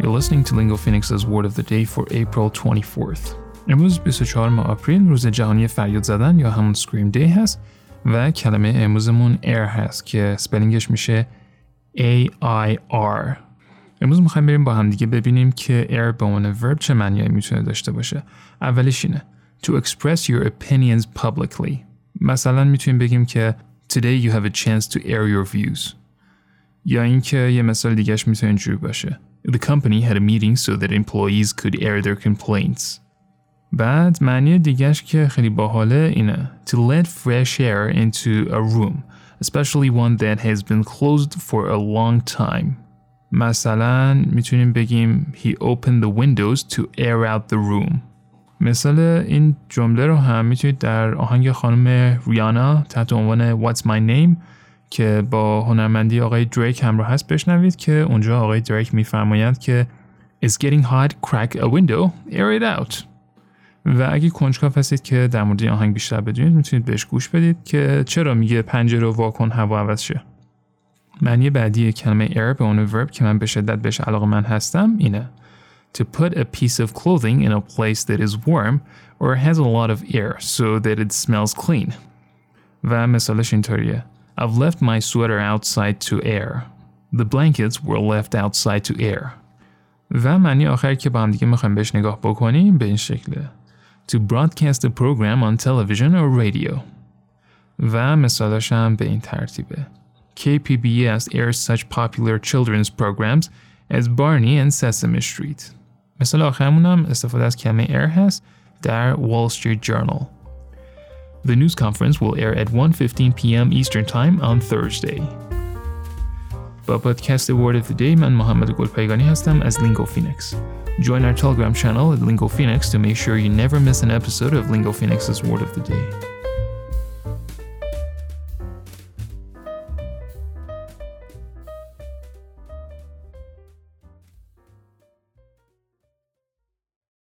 You're listening to Lingo Phoenix's Word of the Day for April 24th. امروز 24 ماه آپریل روز جهانی فریاد زدن یا همون سکریم دی هست و کلمه امروزمون air هست که سپلینگش میشه A-I-R امروز میخوایم بریم با هم دیگه ببینیم که air به عنوان ورب چه معنیایی میتونه داشته باشه اولش اینه to express your opinions publicly مثلا میتونیم بگیم که today you have a chance to air your views یا اینکه یه مثال دیگهش می‌تونه اینجوری باشه The company had a meeting so that employees could air their complaints. بعد معنی دیگهش که خیلی باحاله اینه To let fresh air into a room, especially one that has been closed for a long time. مثلا می‌تونیم بگیم He opened the windows to air out the room. مثال این جمله رو هم می‌تونید در آهنگ خانم ریانا تحت عنوان What's My Name که با هنرمندی آقای دریک همراه هست بشنوید که اونجا آقای دریک میفرمایند که It's getting hot, crack a window, air it out. و اگه کنجکاو هستید که در مورد آهنگ بیشتر بدونید می‌تونید بهش گوش بدید که چرا میگه پنجره رو واکن هوا عوض شه. معنی بعدی کلمه air به عنوان ورب که من به شدت بهش علاقه من هستم اینه to put a piece of clothing in a place that is warm or has a lot of air so that it smells clean. و مثالش اینطوریه I've left my sweater outside to air. The blankets were left outside to air. و معنی آخر که با هم دیگه میخوایم بهش نگاه بکنیم به این شکله. To broadcast a program on television or radio. و مثالش هم به این ترتیبه. KPBS airs such popular children's programs as Barney and Sesame Street. مثال آخرمون هم استفاده از کلمه air هست در Wall Street Journal. The news conference will air at 1:15 p.m. Eastern Time on Thursday. با پادکست Word of the Day من محمد گلپایگانی هستم از Lingo Phoenix. Join our Telegram channel at Lingo Phoenix to make sure you never miss an episode of Lingo Phoenix's Word of the Day.